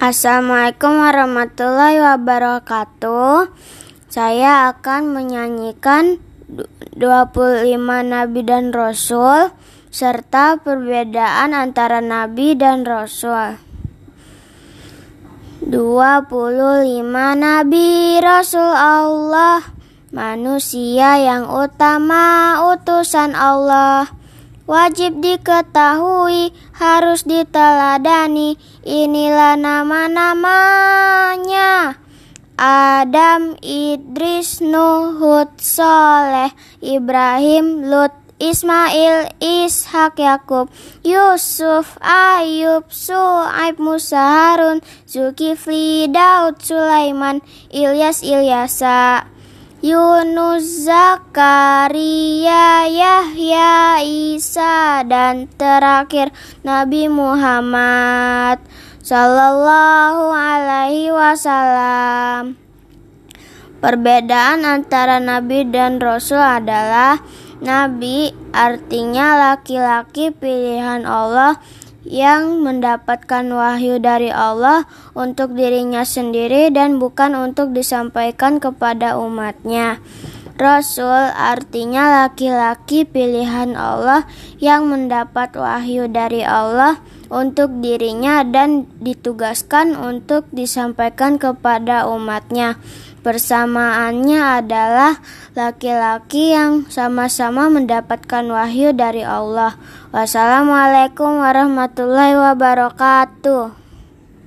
Assalamualaikum warahmatullahi wabarakatuh. Saya akan menyanyikan 25 nabi dan rasul serta perbedaan antara nabi dan rasul. 25 nabi rasul Allah, manusia yang utama utusan Allah wajib diketahui, harus diteladani. Inilah nama-namanya. Adam, Idris, Nuh, Hud, Soleh, Ibrahim, Lut, Ismail, Ishak, Yakub, Yusuf, Ayub, Su'aib, Musa, Harun, Zulkifli, Daud, Sulaiman, Ilyas, Ilyasa. Yunus, Zakaria, Yahya, Isa, dan terakhir Nabi Muhammad Sallallahu Alaihi Wasallam. Perbedaan antara Nabi dan Rasul adalah Nabi artinya laki-laki pilihan Allah yang mendapatkan wahyu dari Allah untuk dirinya sendiri dan bukan untuk disampaikan kepada umatnya. Rasul artinya laki-laki pilihan Allah yang mendapat wahyu dari Allah untuk dirinya dan ditugaskan untuk disampaikan kepada umatnya. Persamaannya adalah laki-laki yang sama-sama mendapatkan wahyu dari Allah. Wassalamualaikum warahmatullahi wabarakatuh.